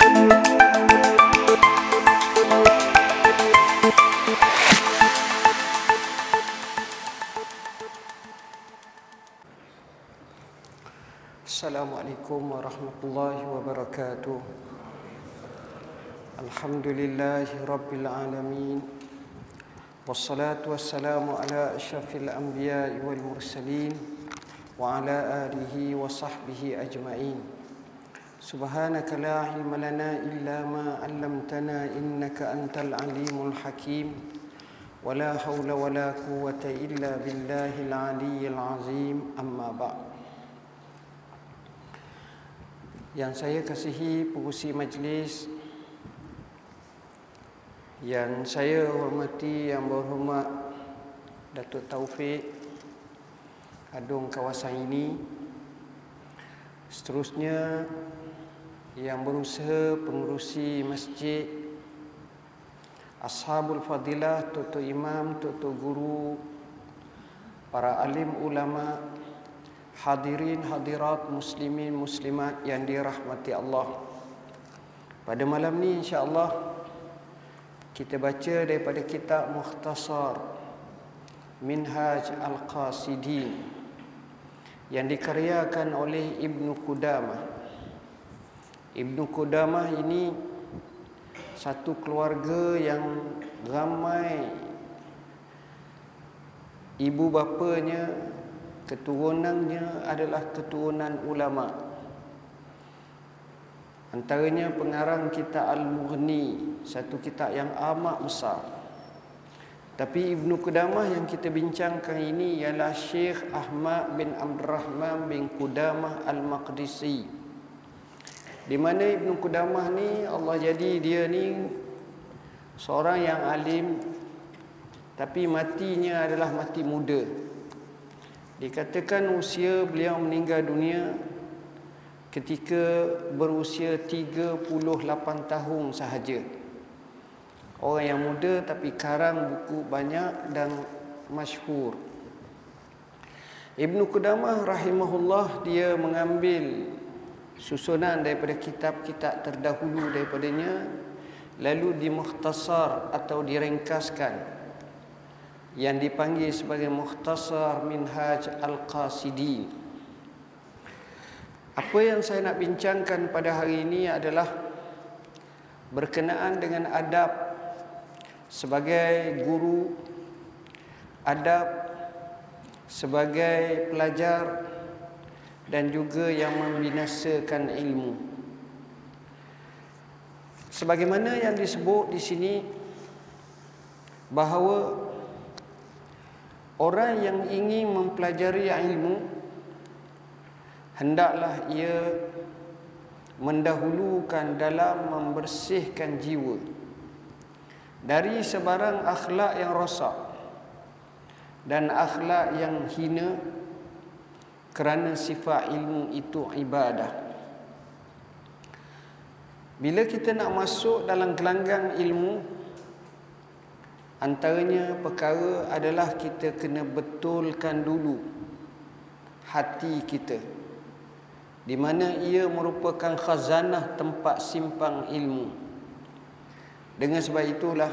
Assalamualaikum warahmatullahi wabarakatuh Alhamdulillahi rabbil alamin Wassalatu wassalamu ala ashrafil anbiya wal mursalin Wa ala alihi wa sahbihi ajma'in Subhanaka la ilma lana illa ma 'allamtana innaka antal alimul hakim ولا حول ولا قوة إلا بالله العلي العظيم أما بعد yang saya kasihi pengusi majlis yang saya hormati yang berhormat Datuk Taufik adung kawasan ini seterusnya yang berusaha pengurusi masjid ashabul fadilah tutu imam tutu guru para alim ulama hadirin hadirat muslimin muslimat yang dirahmati Allah. Pada malam ni insya-Allah kita baca daripada kitab Mukhtasar Minhaj Al-Qasidin yang dikaryakan oleh Ibnu Qudamah. Ibnu Qudamah ini satu keluarga yang ramai. Ibu bapanya keturunannya adalah keturunan ulama. Antaranya pengarang kitab Al-Mughni satu kitab yang amat besar. Tapi Ibnu Qudamah yang kita bincangkan ini ialah Syekh Ahmad bin Abdul Rahman bin Qudamah Al-Maqdisi di mana Ibnu Qudamah ni Allah jadi dia ni seorang yang alim tapi matinya adalah mati muda Dikatakan usia beliau meninggal dunia ketika berusia 38 tahun sahaja. Orang yang muda tapi karang buku banyak dan masyhur. Ibnu Qudamah rahimahullah dia mengambil susunan daripada kitab-kitab terdahulu daripadanya lalu dimukhtasar atau diringkaskan yang dipanggil sebagai Mukhtasar Minhaj Al-Qasidin. Apa yang saya nak bincangkan pada hari ini adalah berkenaan dengan adab sebagai guru, adab sebagai pelajar dan juga yang membinasakan ilmu. Sebagaimana yang disebut di sini bahawa Orang yang ingin mempelajari ilmu hendaklah ia mendahulukan dalam membersihkan jiwa dari sebarang akhlak yang rosak dan akhlak yang hina kerana sifat ilmu itu ibadah. Bila kita nak masuk dalam gelanggang ilmu, Antaranya perkara adalah kita kena betulkan dulu hati kita di mana ia merupakan khazanah tempat simpang ilmu. Dengan sebab itulah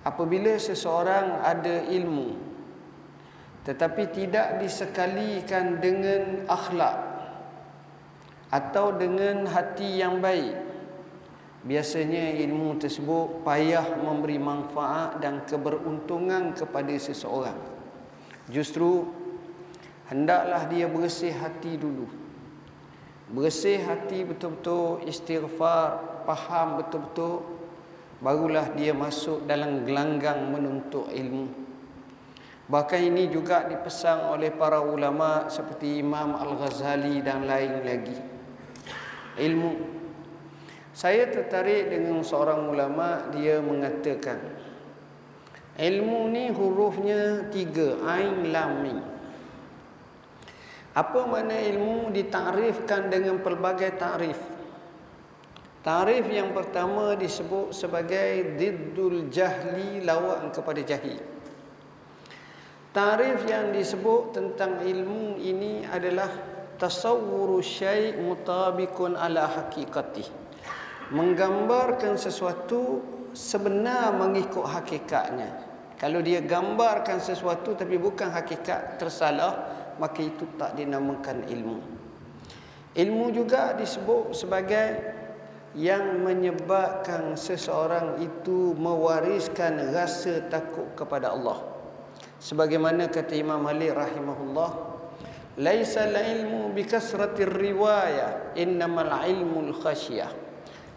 apabila seseorang ada ilmu tetapi tidak disekalikan dengan akhlak atau dengan hati yang baik Biasanya ilmu tersebut payah memberi manfaat dan keberuntungan kepada seseorang. Justru hendaklah dia bersih hati dulu. Bersih hati betul-betul istighfar, faham betul-betul barulah dia masuk dalam gelanggang menuntut ilmu. Bahkan ini juga dipesan oleh para ulama seperti Imam Al-Ghazali dan lain lagi. Ilmu saya tertarik dengan seorang ulama dia mengatakan ilmu ni hurufnya tiga ain lam mim. Apa makna ilmu ditarifkan dengan pelbagai tarif. Tarif yang pertama disebut sebagai diddul jahli lawan kepada jahil. Tarif yang disebut tentang ilmu ini adalah tasawwuru syai' mutabikun ala haqiqatih menggambarkan sesuatu sebenar mengikut hakikatnya. Kalau dia gambarkan sesuatu tapi bukan hakikat tersalah, maka itu tak dinamakan ilmu. Ilmu juga disebut sebagai yang menyebabkan seseorang itu mewariskan rasa takut kepada Allah. Sebagaimana kata Imam Malik rahimahullah, "Laisa al-ilmu bi kasratir riwayah, innamal ilmu al-khasyah."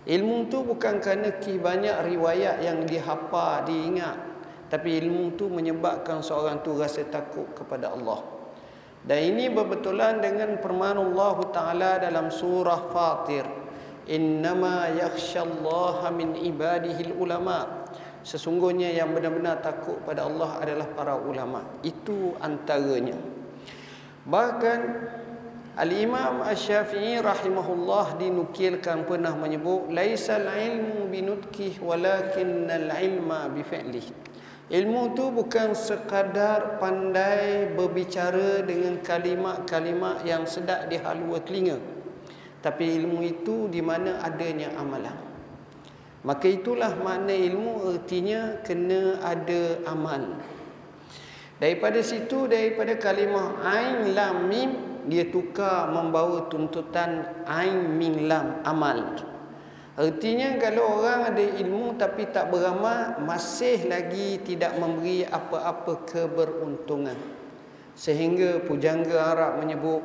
Ilmu tu bukan kerana banyak riwayat yang dihafal, diingat, tapi ilmu tu menyebabkan seorang tu rasa takut kepada Allah. Dan ini berbetulan dengan firman Allah Taala dalam surah Fatir, "Innama yakhsyallaha min ibadihi ulama." Sesungguhnya yang benar-benar takut pada Allah adalah para ulama. Itu antaranya. Bahkan Al-Imam Asy-Syafi'i rahimahullah dinukilkan pernah menyebut laisal ilmu binutqih walakinnal ilma bifi'lih. Ilmu tu bukan sekadar pandai berbicara dengan kalimat-kalimat yang sedap di halua telinga. Tapi ilmu itu di mana adanya amalan. Maka itulah makna ilmu artinya kena ada amal. Daripada situ daripada kalimah ain lam mim dia tukar membawa tuntutan ain min lam amal. Artinya kalau orang ada ilmu tapi tak beramal masih lagi tidak memberi apa-apa keberuntungan. Sehingga pujangga Arab menyebut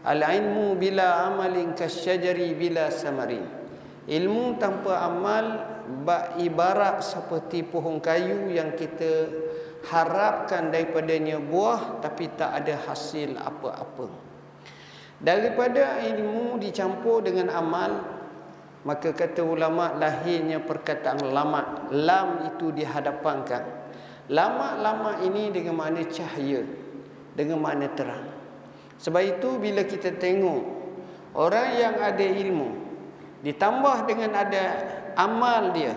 al ilmu bila amalin kasyajari bila samarin ilmu tanpa amal ibarat seperti pohon kayu yang kita harapkan daripadanya buah tapi tak ada hasil apa-apa. Daripada ilmu dicampur dengan amal Maka kata ulama lahirnya perkataan lama Lam itu dihadapankan Lama-lama ini dengan makna cahaya Dengan makna terang. Sebab itu bila kita tengok Orang yang ada ilmu Ditambah dengan ada amal dia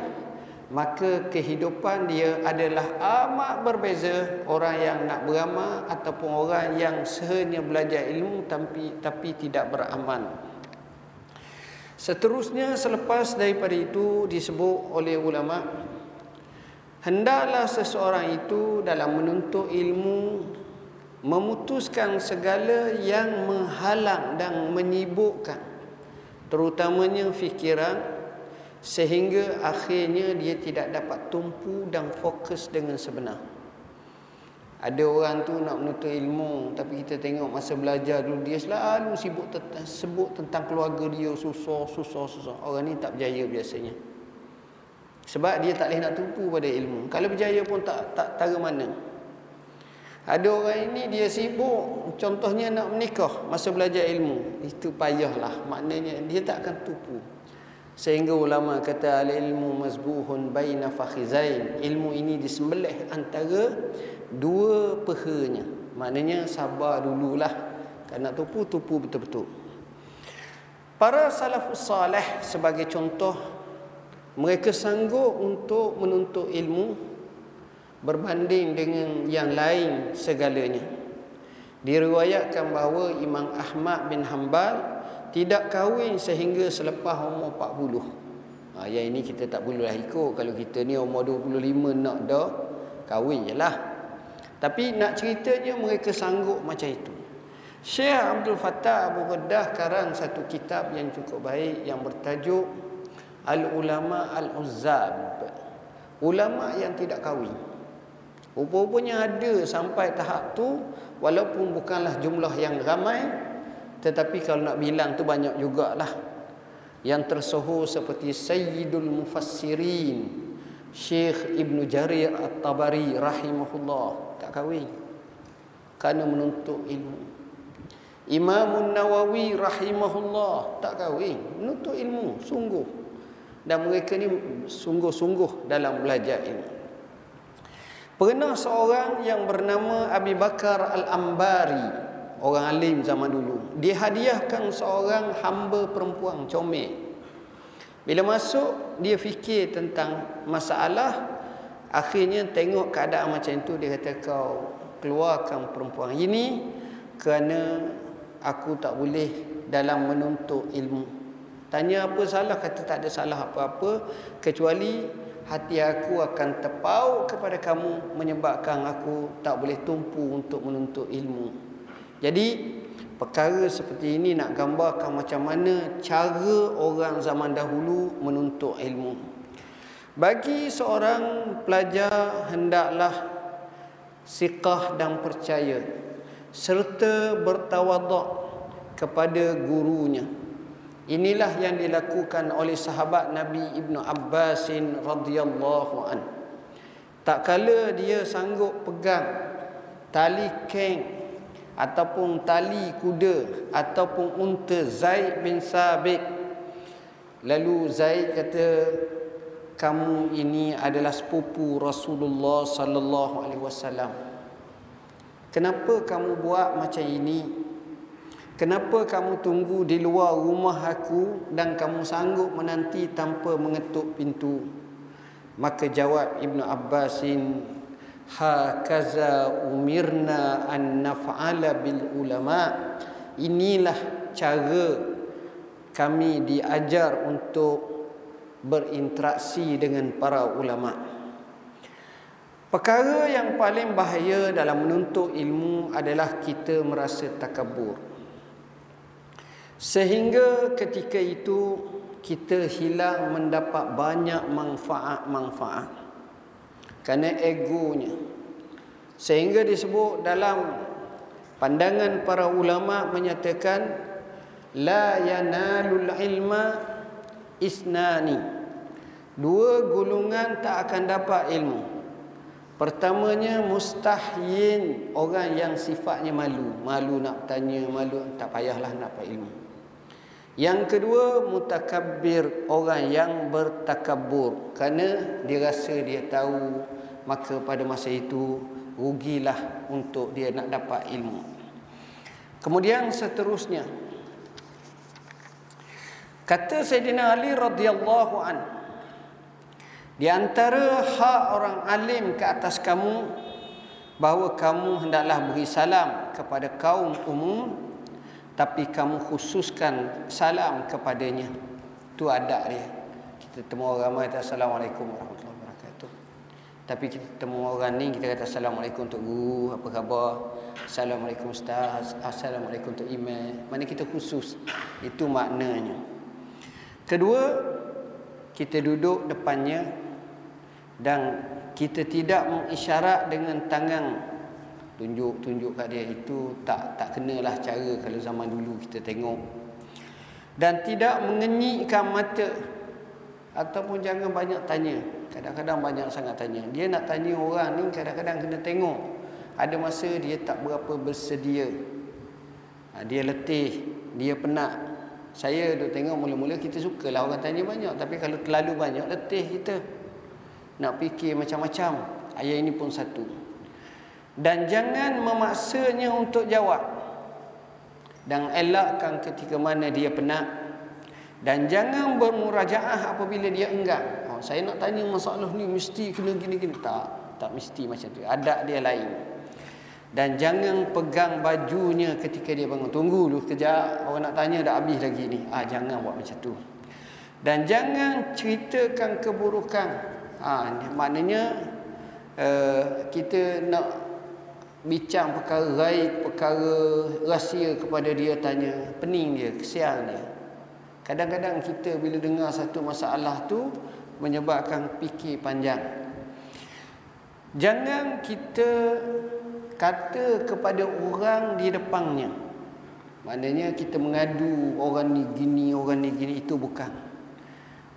maka kehidupan dia adalah amat berbeza orang yang nak beramal ataupun orang yang sehanya belajar ilmu tapi tapi tidak beramal. Seterusnya selepas daripada itu disebut oleh ulama hendaklah seseorang itu dalam menuntut ilmu memutuskan segala yang menghalang dan menyibukkan terutamanya fikiran sehingga akhirnya dia tidak dapat tumpu dan fokus dengan sebenar. Ada orang tu nak menuntut ilmu tapi kita tengok masa belajar dulu dia selalu sibuk tentang, sebut tentang keluarga dia susah susah susah. Orang ni tak berjaya biasanya. Sebab dia tak boleh nak tumpu pada ilmu. Kalau berjaya pun tak tak tahu mana. Ada orang ini dia sibuk contohnya nak menikah masa belajar ilmu. Itu payahlah. Maknanya dia tak akan tumpu. Sehingga ulama kata al-ilmu mazbuhun baina fakhizain. Ilmu ini disembelih antara dua pehanya. Maknanya sabar dululah. Kalau nak tupu, tupu betul-betul. Para salafus salih sebagai contoh mereka sanggup untuk menuntut ilmu berbanding dengan yang lain segalanya. Diriwayatkan bahawa Imam Ahmad bin Hanbal tidak kahwin sehingga selepas umur 40. Ha, yang ini kita tak boleh lah ikut. Kalau kita ni umur 25 nak dah, kahwin je lah. Tapi nak ceritanya mereka sanggup macam itu. Syekh Abdul Fattah Abu Ghaddah karang satu kitab yang cukup baik yang bertajuk Al-Ulama Al-Uzzab. Ulama yang tidak kahwin. Rupa-rupanya ada sampai tahap tu walaupun bukanlah jumlah yang ramai tetapi kalau nak bilang tu banyak jugalah. Yang tersohor seperti Sayyidul Mufassirin Syekh Ibn Jarir At-Tabari rahimahullah. Tak kahwin. Kerana menuntut ilmu. Imam Nawawi rahimahullah. Tak kahwin. Menuntut ilmu. Sungguh. Dan mereka ni sungguh-sungguh dalam belajar ilmu pernah seorang yang bernama Abi Bakar Al-Ambari orang alim zaman dulu. Dihadiahkan seorang hamba perempuan comel. Bila masuk dia fikir tentang masalah. Akhirnya tengok keadaan macam itu dia kata kau keluarkan perempuan ini kerana aku tak boleh dalam menuntut ilmu. Tanya apa salah kata tak ada salah apa-apa kecuali hati aku akan terpaut kepada kamu menyebabkan aku tak boleh tumpu untuk menuntut ilmu. Jadi perkara seperti ini nak gambarkan macam mana cara orang zaman dahulu menuntut ilmu. Bagi seorang pelajar hendaklah siqah dan percaya serta bertawaduk kepada gurunya. Inilah yang dilakukan oleh sahabat Nabi Ibnu Abbas radhiyallahu an. Tak kala dia sanggup pegang tali keng ataupun tali kuda ataupun unta Zaid bin Sabit. Lalu Zaid kata kamu ini adalah sepupu Rasulullah sallallahu alaihi wasallam. Kenapa kamu buat macam ini? Kenapa kamu tunggu di luar rumah aku dan kamu sanggup menanti tanpa mengetuk pintu? Maka jawab Ibnu Abbasin, Hakaza umirna an naf'ala bil ulama. Inilah cara kami diajar untuk berinteraksi dengan para ulama. Perkara yang paling bahaya dalam menuntut ilmu adalah kita merasa takabur. Sehingga ketika itu kita hilang mendapat banyak manfaat-manfaat kerana egonya. Sehingga disebut dalam pandangan para ulama menyatakan la yanalul ilma isnani. Dua gulungan tak akan dapat ilmu. Pertamanya mustahyin orang yang sifatnya malu. Malu nak tanya, malu tak payahlah nak dapat ilmu. Yang kedua mutakabbir orang yang bertakabur kerana dia rasa dia tahu maka pada masa itu rugilah untuk dia nak dapat ilmu. Kemudian seterusnya kata Sayyidina Ali radhiyallahu an di antara hak orang alim ke atas kamu bahawa kamu hendaklah beri salam kepada kaum umum tapi kamu khususkan salam kepadanya. Itu adab dia. Kita temu orang ramai kata assalamualaikum warahmatullahi wabarakatuh. Tapi kita temu orang ni kita kata assalamualaikum untuk guru apa khabar? Assalamualaikum ustaz. Assalamualaikum untuk imam mana kita khusus. Itu maknanya. Kedua kita duduk depannya dan kita tidak mengisyarat dengan tangan tunjuk-tunjuk kat dia itu tak tak kenalah cara kalau zaman dulu kita tengok. Dan tidak mengenyikkan mata ataupun jangan banyak tanya. Kadang-kadang banyak sangat tanya. Dia nak tanya orang ni kadang-kadang kena tengok. Ada masa dia tak berapa bersedia. Ha, dia letih dia penat. Saya duk tengok mula-mula kita sukalah orang tanya banyak. Tapi kalau terlalu banyak letih kita. Nak fikir macam-macam. Ayat ini pun satu dan jangan memaksanya untuk jawab. Dan elakkan ketika mana dia penat. Dan jangan bermurajaah apabila dia enggan. Oh, saya nak tanya masalah ni mesti kena gini-gini tak tak mesti macam tu. Adab dia lain. Dan jangan pegang bajunya ketika dia bangun. Tunggu dulu kejap. Orang nak tanya dah habis lagi ni. Ah jangan buat macam tu. Dan jangan ceritakan keburukan. Ah maknanya uh, kita nak bincang perkara gaib, perkara rahsia kepada dia tanya, pening dia, kesian dia. Kadang-kadang kita bila dengar satu masalah tu menyebabkan fikir panjang. Jangan kita kata kepada orang di depannya. Maknanya kita mengadu orang ni gini, orang ni gini itu bukan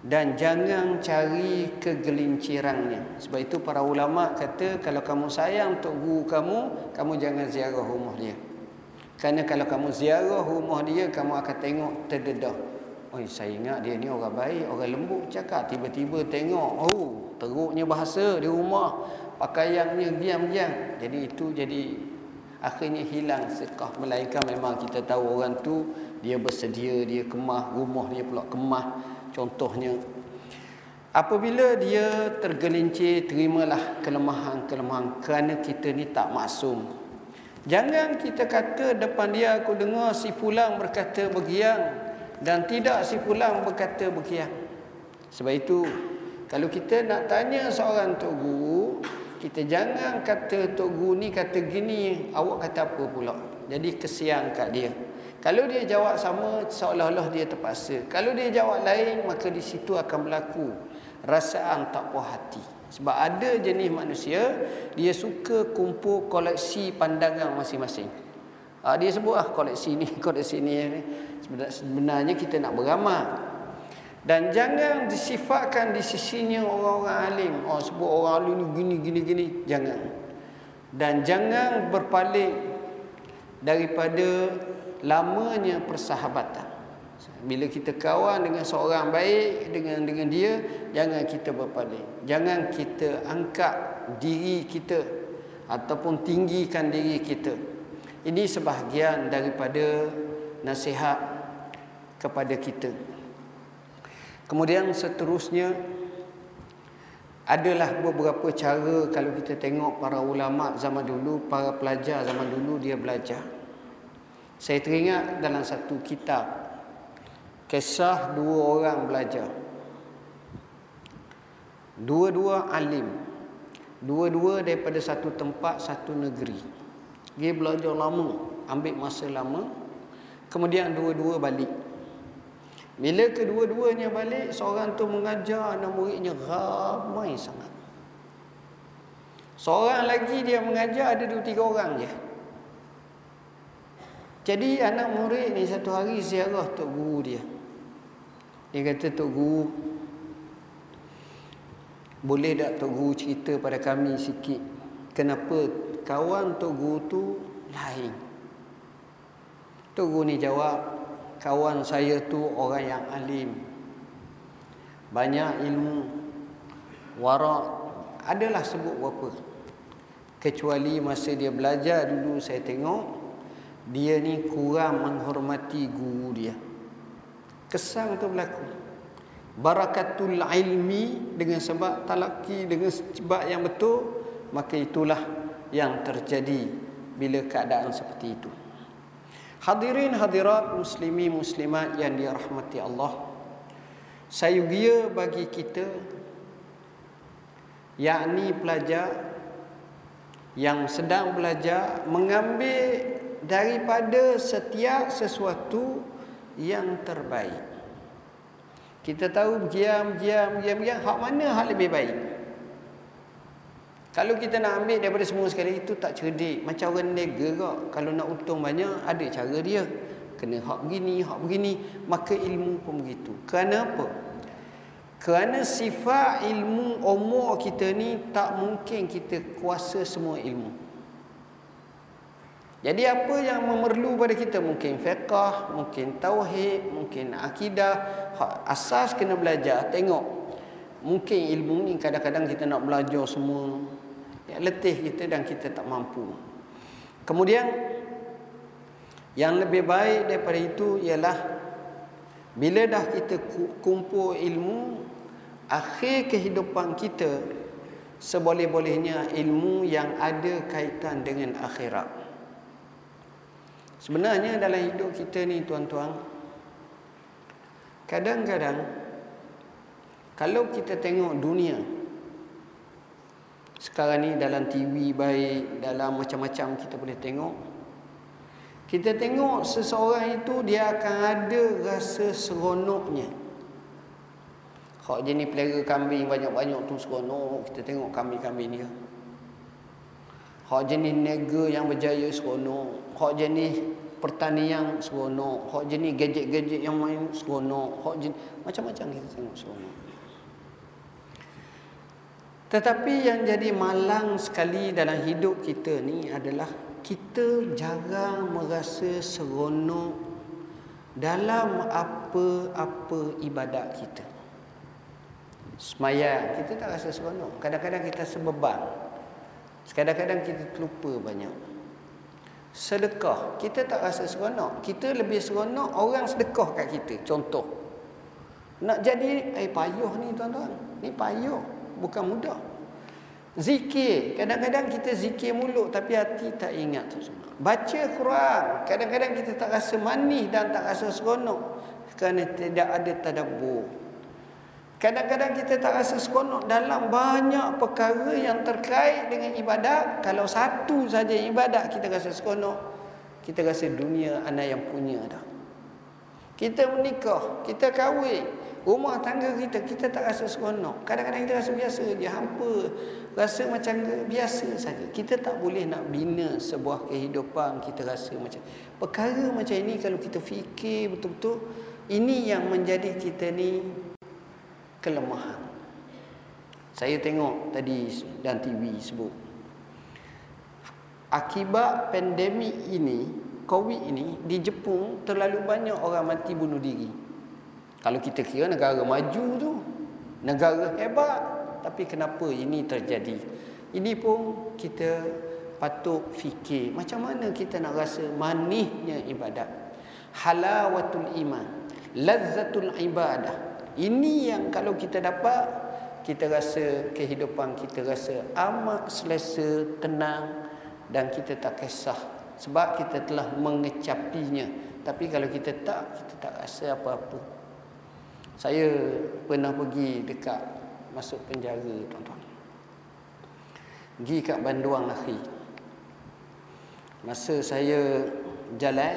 dan jangan cari kegelincirannya. Sebab itu para ulama kata kalau kamu sayang untuk guru kamu, kamu jangan ziarah rumah dia. Kerana kalau kamu ziarah rumah dia, kamu akan tengok terdedah. Oh, saya ingat dia ni orang baik, orang lembut cakap. Tiba-tiba tengok, oh, teruknya bahasa di rumah. Pakaiannya diam-diam. Jadi itu jadi akhirnya hilang sekah. Melainkan memang kita tahu orang tu dia bersedia, dia kemah, rumah dia pula kemah. Contohnya apabila dia tergelincir terimalah kelemahan-kelemahan kerana kita ni tak maksum. Jangan kita kata depan dia aku dengar si pulang berkata begiang dan tidak si pulang berkata berkiah. Sebab itu kalau kita nak tanya seorang tok guru, kita jangan kata tok guru ni kata gini, awak kata apa pula? Jadi kesian kat dia. Kalau dia jawab sama seolah-olah dia terpaksa. Kalau dia jawab lain maka di situ akan berlaku rasaan tak puas hati. Sebab ada jenis manusia dia suka kumpul koleksi pandangan masing-masing. Ha, dia sebut ah koleksi ni, koleksi ni. Sebenarnya kita nak beramal. Dan jangan disifatkan di sisinya orang-orang alim. Oh sebut orang alim ni gini gini gini, jangan. Dan jangan berpaling daripada lamanya persahabatan. Bila kita kawan dengan seorang baik dengan dengan dia, jangan kita berpaling. Jangan kita angkat diri kita ataupun tinggikan diri kita. Ini sebahagian daripada nasihat kepada kita. Kemudian seterusnya adalah beberapa cara kalau kita tengok para ulama zaman dulu, para pelajar zaman dulu dia belajar. Saya teringat dalam satu kitab kisah dua orang belajar. Dua-dua alim. Dua-dua daripada satu tempat, satu negeri. Dia belajar lama, ambil masa lama. Kemudian dua-dua balik. Bila kedua-duanya balik, seorang tu mengajar anak muridnya ramai sangat. Seorang lagi dia mengajar ada dua tiga orang je. Jadi anak murid ni satu hari ziarah tok guru dia. Dia kata tok guru boleh tak tok guru cerita pada kami sikit kenapa kawan tok guru tu lain. Tok guru ni jawab, kawan saya tu orang yang alim banyak ilmu warak adalah sebut berapa kecuali masa dia belajar dulu saya tengok dia ni kurang menghormati guru dia kesan tu berlaku barakatul ilmi dengan sebab talaki dengan sebab yang betul maka itulah yang terjadi bila keadaan seperti itu Hadirin hadirat muslimi muslimat yang dirahmati Allah. Sayugia bagi kita yakni pelajar yang sedang belajar mengambil daripada setiap sesuatu yang terbaik. Kita tahu diam diam diam diam hak mana hak lebih baik? Kalau kita nak ambil daripada semua sekali itu tak cerdik. Macam orang kok. Kalau nak untung banyak, ada cara dia. Kena hak begini, hak begini. Maka ilmu pun begitu. Kerana apa? Kerana sifat ilmu umur kita ni tak mungkin kita kuasa semua ilmu. Jadi apa yang memerlu pada kita? Mungkin fiqah, mungkin tauhid, mungkin akidah. Asas kena belajar. Tengok. Mungkin ilmu ni kadang-kadang kita nak belajar semua ya, letih kita dan kita tak mampu. Kemudian yang lebih baik daripada itu ialah bila dah kita kumpul ilmu akhir kehidupan kita seboleh-bolehnya ilmu yang ada kaitan dengan akhirat. Sebenarnya dalam hidup kita ni tuan-tuan kadang-kadang kalau kita tengok dunia sekarang ni dalam TV baik, dalam macam-macam kita boleh tengok. Kita tengok seseorang itu dia akan ada rasa seronoknya. Hak jenis pelera kambing banyak-banyak tu seronok. Kita tengok kambing-kambing dia. Hak jenis nega yang berjaya seronok. Hak jenis pertanian seronok. Hak jenis gadget-gadget yang main seronok. Hak jenis macam-macam kita tengok seronok. Tetapi yang jadi malang sekali dalam hidup kita ni adalah kita jarang merasa seronok dalam apa-apa ibadat kita. Semaya kita tak rasa seronok. Kadang-kadang kita sebeban. Kadang-kadang kita terlupa banyak. Sedekah, kita tak rasa seronok. Kita lebih seronok orang sedekah kat kita. Contoh. Nak jadi, eh payuh ni tuan-tuan. Ni payuh bukan mudah. Zikir, kadang-kadang kita zikir mulut tapi hati tak ingat tu semua. Baca Quran, kadang-kadang kita tak rasa manis dan tak rasa seronok. kerana tidak ada tadabbur. Kadang-kadang kita tak rasa seronok dalam banyak perkara yang terkait dengan ibadat. Kalau satu saja ibadat kita rasa seronok, kita rasa dunia anak yang punya dah. Kita menikah, kita kahwin, rumah tangga kita, kita tak rasa seronok. Kadang-kadang kita rasa biasa je, hampa. Rasa macam biasa saja. Kita tak boleh nak bina sebuah kehidupan kita rasa macam. Perkara macam ini kalau kita fikir betul-betul, ini yang menjadi kita ni kelemahan. Saya tengok tadi dan TV sebut. Akibat pandemik ini, COVID ini, di Jepun terlalu banyak orang mati bunuh diri. Kalau kita kira negara maju tu, negara hebat. Tapi kenapa ini terjadi? Ini pun kita patut fikir. Macam mana kita nak rasa manisnya ibadat? Halawatul iman. Lazzatul ibadah. Ini yang kalau kita dapat kita rasa kehidupan kita rasa amat selesa, tenang dan kita tak kisah sebab kita telah mengecapinya. Tapi kalau kita tak, kita tak rasa apa-apa. Saya pernah pergi dekat masuk penjara, tuan-tuan. Pergi kat Banduang Nakhi. Masa saya jalan,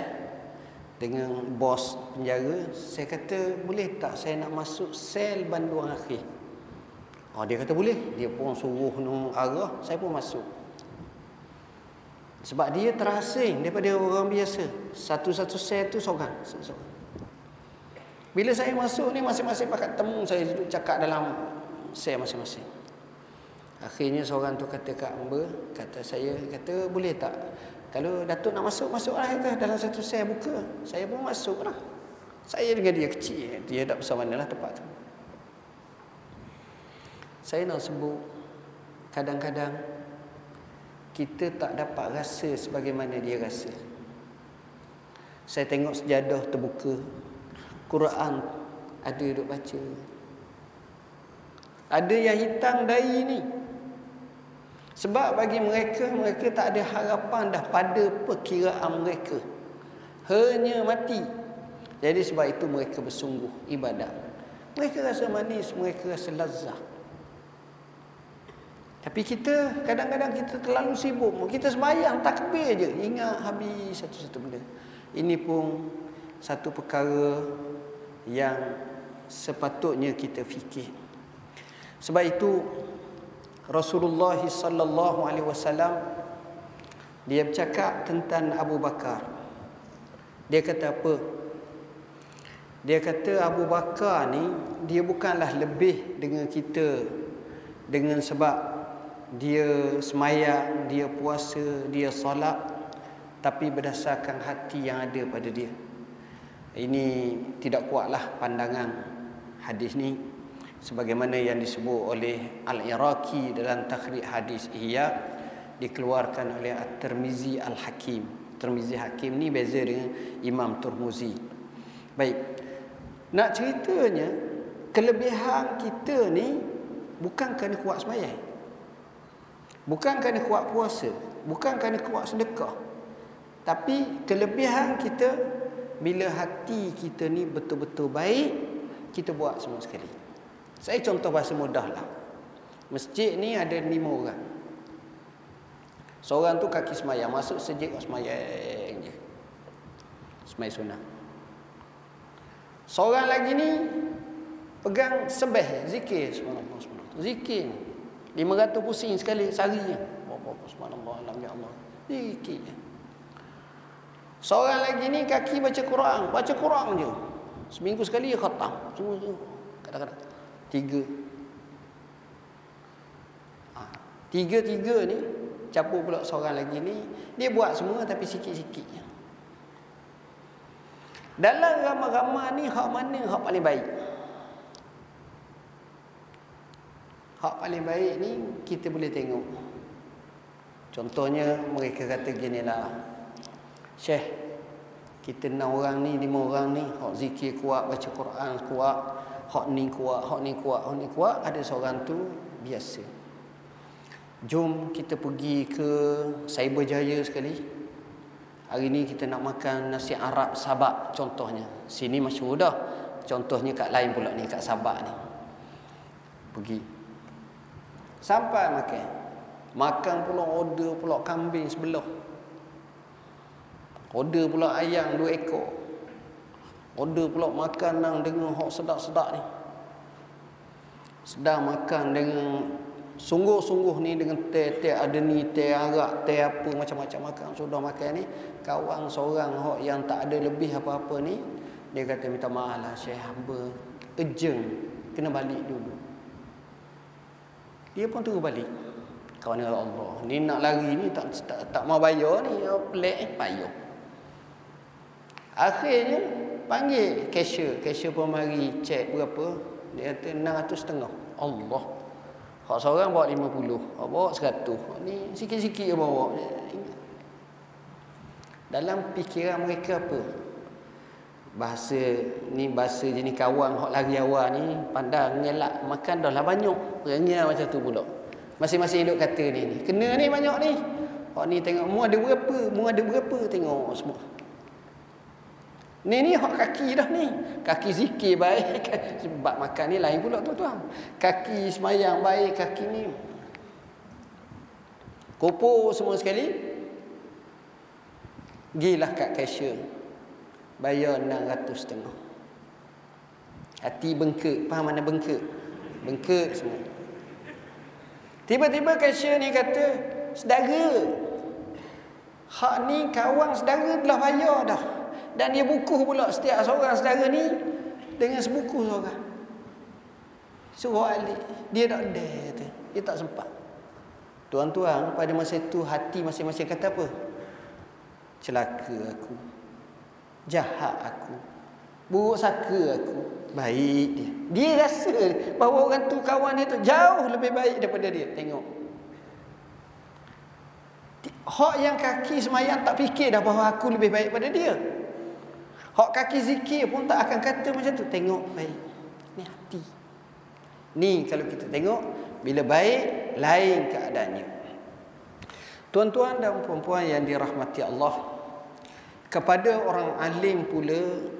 dengan bos penjara saya kata boleh tak saya nak masuk sel banduan akhir? Oh, dia kata boleh. Dia pun suruh nu arah saya pun masuk. Sebab dia terasing daripada orang biasa. Satu-satu sel tu seorang bila saya masuk ni masing-masing pakat temu saya duduk cakap dalam sel masing-masing. Akhirnya seorang tu kata kat Amba kata saya kata boleh tak kalau Datuk nak masuk, masuklah itu dalam satu sel buka. Saya pun masuklah. Saya dengan dia kecil. Dia tak besar manalah tempat tu. Saya nak sebut kadang-kadang kita tak dapat rasa sebagaimana dia rasa. Saya tengok sejadah terbuka. Quran ada duk baca. Ada yang hitam dari ni. Sebab bagi mereka, mereka tak ada harapan dah pada perkiraan mereka. Hanya mati. Jadi sebab itu mereka bersungguh ibadat. Mereka rasa manis, mereka rasa lazah. Tapi kita, kadang-kadang kita terlalu sibuk. Kita sembahyang, takbir je. Ingat habis satu-satu benda. Ini pun satu perkara yang sepatutnya kita fikir. Sebab itu, Rasulullah sallallahu alaihi wasallam dia bercakap tentang Abu Bakar. Dia kata apa? Dia kata Abu Bakar ni dia bukanlah lebih dengan kita dengan sebab dia semayang, dia puasa, dia solat tapi berdasarkan hati yang ada pada dia. Ini tidak kuatlah pandangan hadis ni sebagaimana yang disebut oleh Al-Iraqi dalam takhrij hadis Ihya dikeluarkan oleh At-Tirmizi Al-Hakim. Tirmizi Hakim ni beza dengan Imam Turmuzi. Baik. Nak ceritanya kelebihan kita ni bukan kerana kuat sembahyang. Bukan kerana kuat puasa, bukan kerana kuat sedekah. Tapi kelebihan kita bila hati kita ni betul-betul baik, kita buat semua sekali. Saya contoh bahasa mudah lah. Masjid ni ada lima orang. Seorang tu kaki semayang. Masuk sejik semayang je. Semayang sunnah. Seorang lagi ni pegang sebeh zikir subhanallah subhanallah. Zikir ni 500 pusing sekali sehari je. Subhanallah alam ya Allah. Zikir. Seorang lagi ni kaki baca Quran, baca Quran je. Seminggu sekali khatam. Semua tu. Kadang-kadang tiga. Ha. tiga-tiga ni campur pula seorang lagi ni dia buat semua tapi sikit-sikit dalam ramai-ramai ni hak mana hak paling baik? Hak paling baik ni kita boleh tengok. Contohnya mereka kata gini lah. Syekh kita enam orang ni, lima orang ni hak zikir kuat, baca Quran kuat hak ni kuat, hak ni kuat, hak ni kuat, ada seorang tu biasa. Jom kita pergi ke Cyberjaya sekali. Hari ni kita nak makan nasi Arab sabak contohnya. Sini masyhur dah. Contohnya kat lain pula ni, kat Sabah ni. Pergi. Sampai makan. Makan pula order pula kambing sebelah. Order pula ayam dua ekor. Order pula makanan dengan hok sedap-sedap ni. Sedang makan dengan sungguh-sungguh ni dengan teh-teh ada ni teh arak, teh apa macam-macam makan sudah makan ni. Kawan seorang hok yang tak ada lebih apa-apa ni, dia kata minta maaf lah Syekh hamba urgent kena balik dulu. Dia pun tunggu balik. Kawan Allah. Ni nak lari ni tak tak, tak mau bayar ni, pelik payah. Akhirnya panggil cashier, cashier pun mari cek berapa. Dia kata 600 setengah. Allah. Hak seorang bawa 50, hak bawa 100. Ni sikit-sikit dia bawa. Dalam fikiran mereka apa? Bahasa ni bahasa jenis kawan hak lari awal ni pandang ngelak makan dah lah banyak. Rengnya macam tu pula. Masing-masing hidup kata ni, ni. Kena ni banyak ni. Hak ni tengok mu ada berapa? Mu ada berapa? Tengok semua. Ni ni hak kaki dah ni. Kaki zikir baik. Sebab makan ni lain pula tuan-tuan. Kaki semayang baik. Kaki ni. Kopor semua sekali. Gilah kat cashier. Bayar 600 setengah. Hati bengkak. Faham mana bengkak? Bengkak semua. Tiba-tiba cashier ni kata. Sedara. Hak ni kawan sedara telah bayar dah. Dan dia buku pula setiap seorang saudara ni dengan sebuku seorang. Suruh alik. Dia tak ada. Dia tak sempat. Tuan-tuan, pada masa itu hati masing-masing kata apa? Celaka aku. Jahat aku. Buruk saka aku. Baik dia. Dia rasa bahawa orang tu kawan dia tu jauh lebih baik daripada dia. Tengok. Hak yang kaki semayang tak fikir dah bahawa aku lebih baik pada dia. Hak kaki zikir pun tak akan kata macam tu. Tengok baik. Ni hati. Ni kalau kita tengok. Bila baik, lain keadaannya. Tuan-tuan dan puan-puan yang dirahmati Allah. Kepada orang alim pula.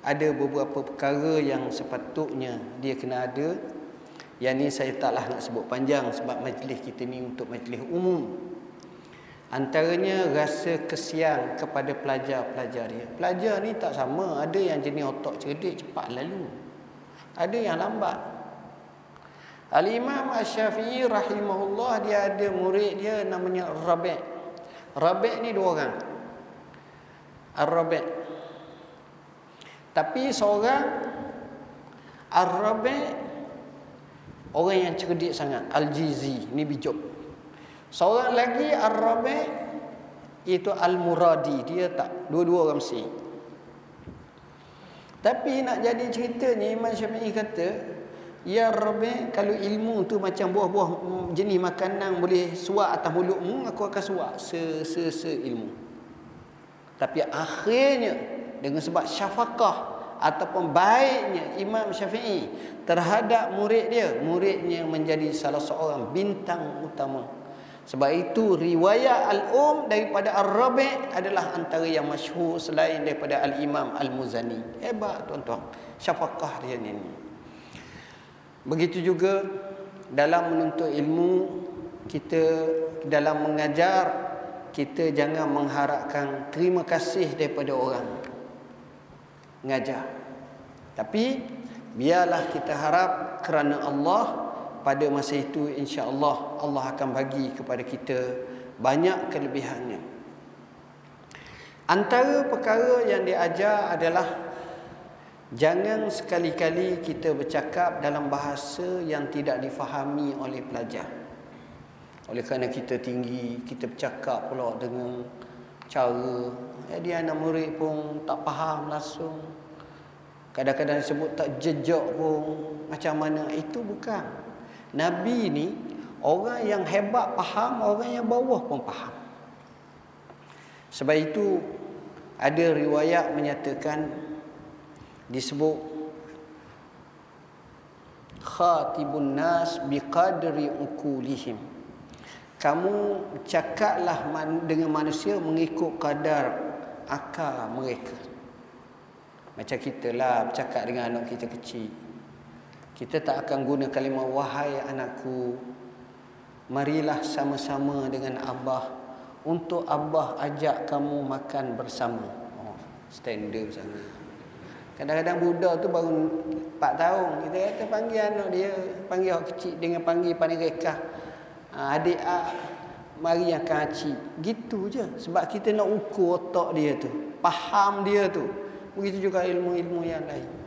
Ada beberapa perkara yang sepatutnya dia kena ada. Yang ni saya taklah nak sebut panjang. Sebab majlis kita ni untuk majlis umum. Antaranya rasa kesian kepada pelajar-pelajar dia. Pelajar ni tak sama. Ada yang jenis otak cerdik cepat lalu. Ada yang lambat. Al-Imam Asy-Syafi'i rahimahullah dia ada murid dia namanya Rabi'. Rabi' ni dua orang. Ar-Rabi'. Tapi seorang Ar-Rabi' orang yang cerdik sangat. Al-Jizi ni bijak. Seorang lagi Ar-Rabi' itu Al-Muradi, dia tak dua-dua orang mesti. Tapi nak jadi ceritanya Imam Syafi'i kata, ya Rabi' kalau ilmu tu macam buah-buah jenis makanan boleh suak atas mulutmu, aku akan suak se se, se ilmu. Tapi akhirnya dengan sebab syafaqah ataupun baiknya Imam Syafi'i terhadap murid dia, muridnya menjadi salah seorang bintang utama sebab itu riwayat Al-Um daripada Ar-Rabi' adalah antara yang masyhur selain daripada Al-Imam Al-Muzani. Hebat tuan-tuan. Syafaqah dia ni. Begitu juga dalam menuntut ilmu kita dalam mengajar kita jangan mengharapkan terima kasih daripada orang mengajar. Tapi biarlah kita harap kerana Allah pada masa itu insya-Allah Allah akan bagi kepada kita banyak kelebihannya. Antara perkara yang diajar adalah jangan sekali-kali kita bercakap dalam bahasa yang tidak difahami oleh pelajar. Oleh kerana kita tinggi, kita bercakap pula dengan cara jadi eh, anak murid pun tak faham langsung. Kadang-kadang disebut tak jejak pun macam mana itu bukan Nabi ni orang yang hebat faham, orang yang bawah pun faham. Sebab itu ada riwayat menyatakan disebut khatibun nas biqadri ukulihim. Kamu cakaplah dengan manusia mengikut kadar akal mereka. Macam kita lah bercakap dengan anak kita kecil. Kita tak akan guna kalimah wahai anakku. Marilah sama-sama dengan Abah untuk Abah ajak kamu makan bersama. Oh, standard sana. Kadang-kadang budak tu baru 4 tahun. Kita kata panggil anak dia, panggil orang kecil dengan panggil panik rekah. Ha, adik A, mari akan acik. Gitu je. Sebab kita nak ukur otak dia tu. Faham dia tu. Begitu juga ilmu-ilmu yang lain.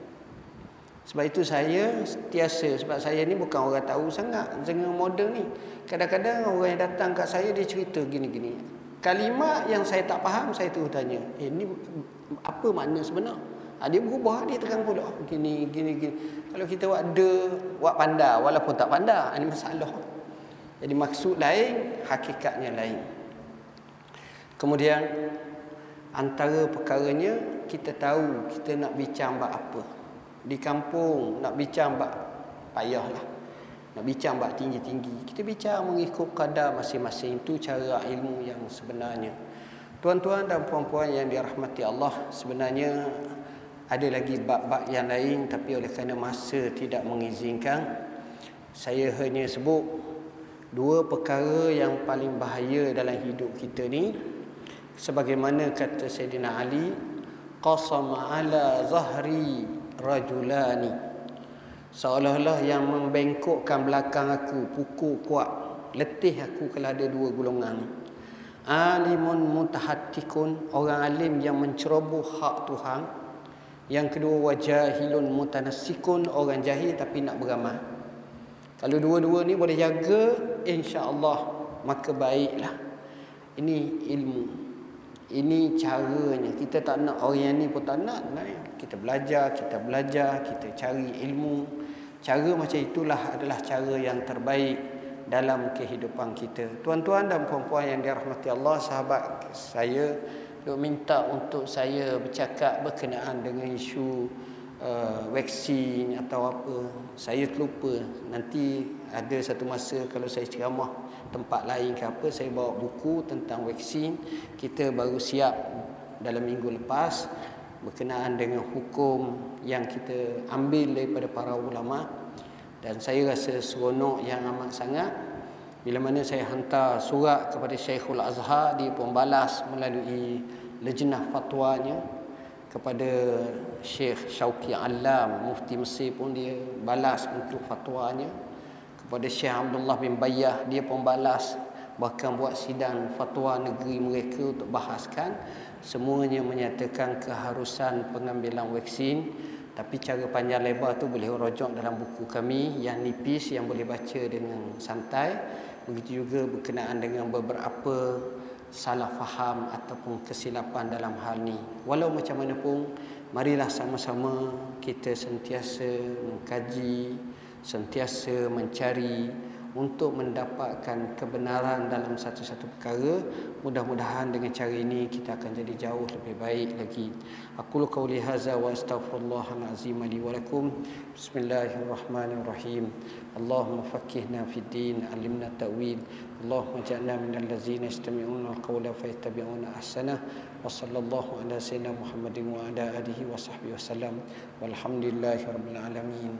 Sebab itu saya setiasa sebab saya ni bukan orang tahu sangat dengan model ni. Kadang-kadang orang yang datang kat saya dia cerita gini-gini. Kalimat yang saya tak faham saya terus tanya. Eh ni apa makna sebenar? Ha, dia berubah dia terang pula gini gini gini. Kalau kita buat ada buat pandai walaupun tak pandai ini masalah. Jadi maksud lain, hakikatnya lain. Kemudian antara perkaranya kita tahu kita nak bincang bab apa. Di kampung nak bincang bab payahlah. Nak bincang bab tinggi-tinggi. Kita bincang mengikut kadar masing-masing itu cara ilmu yang sebenarnya. Tuan-tuan dan puan-puan yang dirahmati Allah, sebenarnya ada lagi bab-bab yang lain tapi oleh kerana masa tidak mengizinkan saya hanya sebut dua perkara yang paling bahaya dalam hidup kita ni sebagaimana kata Sayyidina Ali qasama ala zahri rajulani. Seolah-olah yang membengkokkan belakang aku pukul kuat letih aku kalau ada dua golongan alimun mutahattikun orang alim yang menceroboh hak Tuhan. Yang kedua wajahilun mutanassikun orang jahil tapi nak beramal. Kalau dua-dua ni boleh jaga insya-Allah maka baiklah. Ini ilmu ini caranya. Kita tak nak orang yang ni pun tak nak. Kita belajar, kita belajar, kita cari ilmu. Cara macam itulah adalah cara yang terbaik dalam kehidupan kita. Tuan-tuan dan puan-puan yang dirahmati Allah, sahabat saya minta untuk saya bercakap berkenaan dengan isu uh, vaksin atau apa. Saya terlupa. Nanti ada satu masa kalau saya ceramah tempat lain ke apa saya bawa buku tentang vaksin. Kita baru siap dalam minggu lepas berkenaan dengan hukum yang kita ambil daripada para ulama. Dan saya rasa seronok yang amat sangat bila mana saya hantar surat kepada Syekhul Azhar dia pun balas melalui lejnah fatwanya kepada Syekh Syauqi Alam Mufti Mesir pun dia balas untuk fatwanya kepada Syekh Abdullah bin Bayyah dia pun balas bahkan buat sidang fatwa negeri mereka untuk bahaskan. Semuanya menyatakan keharusan pengambilan vaksin. Tapi cara panjang lebar tu boleh rujuk dalam buku kami yang nipis yang boleh baca dengan santai. Begitu juga berkenaan dengan beberapa salah faham ataupun kesilapan dalam hal ni. Walau macam mana pun marilah sama-sama kita sentiasa mengkaji sentiasa mencari untuk mendapatkan kebenaran dalam satu-satu perkara. Mudah-mudahan dengan cara ini kita akan jadi jauh lebih baik lagi. Aku lu qauli hadza wa astaghfirullahal azim li wa lakum. Bismillahirrahmanirrahim. Allahumma faqqihna fid din alimna ta'wil. Allahumma ja'alna minal ladzina yastami'una al-qawla fayattabi'una ahsana. Wa sallallahu ala sayyidina muhammadin wa ala alihi wa sahbihi wasallam walhamdulillahi rabbil alamin